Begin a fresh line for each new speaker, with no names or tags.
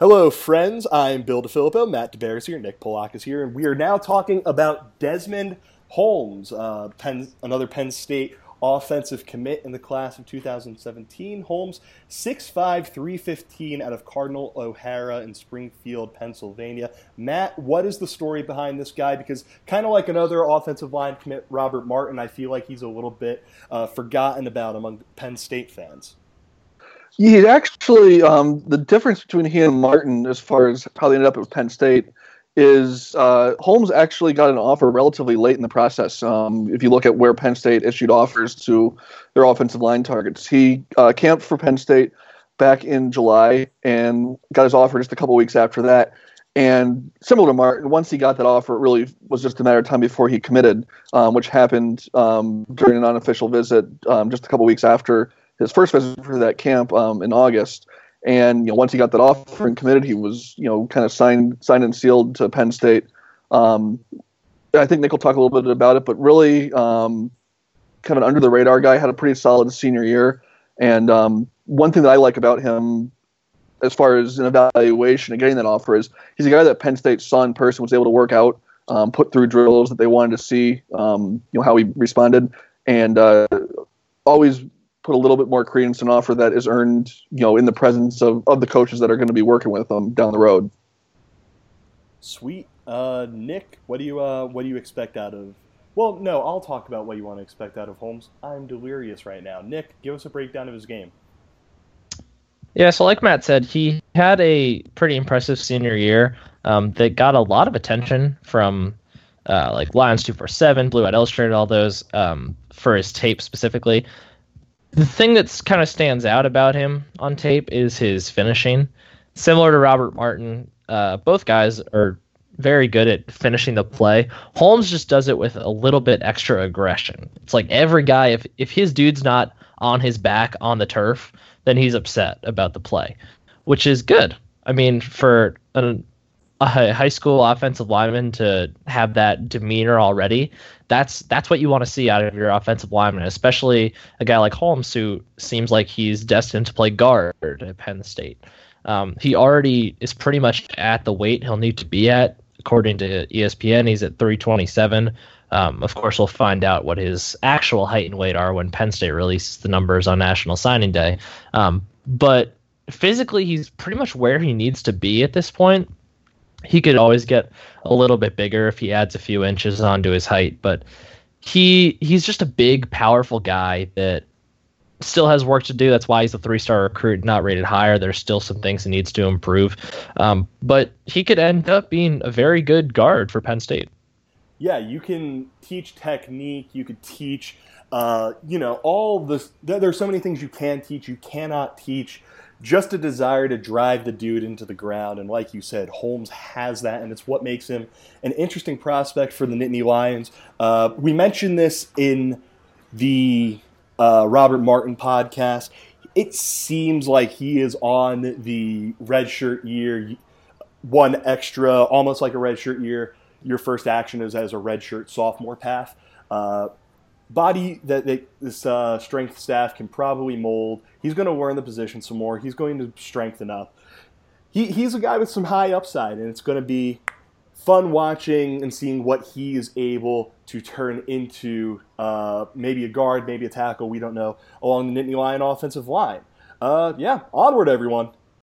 Hello, friends. I'm Bill DiFilippo. Matt DeBear is here. Nick Polak is here. And we are now talking about Desmond Holmes, uh, Penn, another Penn State offensive commit in the class of 2017. Holmes, 6'5, 315 out of Cardinal O'Hara in Springfield, Pennsylvania. Matt, what is the story behind this guy? Because kind of like another offensive line commit, Robert Martin, I feel like he's a little bit uh, forgotten about among Penn State fans.
He actually, um, the difference between he and Martin, as far as how they ended up at Penn State, is uh, Holmes actually got an offer relatively late in the process. Um, if you look at where Penn State issued offers to their offensive line targets, he uh, camped for Penn State back in July and got his offer just a couple weeks after that. And similar to Martin, once he got that offer, it really was just a matter of time before he committed, um, which happened um, during an unofficial visit um, just a couple weeks after his first visit for that camp um, in August. And you know, once he got that offer and committed, he was you know kind of signed signed and sealed to Penn State. Um, I think Nick will talk a little bit about it, but really um, kind of an under the radar guy. Had a pretty solid senior year, and um, one thing that I like about him, as far as an evaluation and getting that offer, is he's a guy that Penn State saw in person, was able to work out, um, put through drills that they wanted to see, um, you know how he responded, and uh, always put a little bit more credence and offer that is earned, you know, in the presence of, of the coaches that are going to be working with them down the road.
Sweet, uh, Nick. What do you uh, what do you expect out of? Well, no, I'll talk about what you want to expect out of Holmes. I'm delirious right now. Nick, give us a breakdown of his game.
Yeah, so like Matt said, he had a pretty impressive senior year um, that got a lot of attention from uh, like Lions 247, Blue-White Illustrated, all those um, for his tape specifically the thing that's kind of stands out about him on tape is his finishing. Similar to Robert Martin, uh, both guys are very good at finishing the play. Holmes just does it with a little bit extra aggression. It's like every guy, if if his dude's not on his back on the turf, then he's upset about the play, which is good. I mean, for an a high school offensive lineman to have that demeanor already, that's that's what you want to see out of your offensive lineman, especially a guy like Holmes who seems like he's destined to play guard at Penn State. Um, he already is pretty much at the weight he'll need to be at, according to ESPN. He's at 327. Um, of course, we'll find out what his actual height and weight are when Penn State releases the numbers on National Signing Day. Um, but physically, he's pretty much where he needs to be at this point he could always get a little bit bigger if he adds a few inches onto his height, but he he's just a big, powerful guy that still has work to do. That's why he's a three-star recruit, not rated higher. There's still some things he needs to improve, um, but he could end up being a very good guard for Penn State.
Yeah, you can teach technique. You could teach, uh, you know, all this. There's so many things you can teach. You cannot teach just a desire to drive the dude into the ground. And like you said, Holmes has that, and it's what makes him an interesting prospect for the Nittany Lions. Uh, we mentioned this in the uh, Robert Martin podcast. It seems like he is on the redshirt year, one extra, almost like a redshirt year. Your first action is as a redshirt sophomore path. Uh, body that they, this uh, strength staff can probably mold. He's going to learn the position some more. He's going to strengthen up. He, he's a guy with some high upside, and it's going to be fun watching and seeing what he is able to turn into uh, maybe a guard, maybe a tackle, we don't know, along the Nittany Lion offensive line. Uh, yeah, onward, everyone.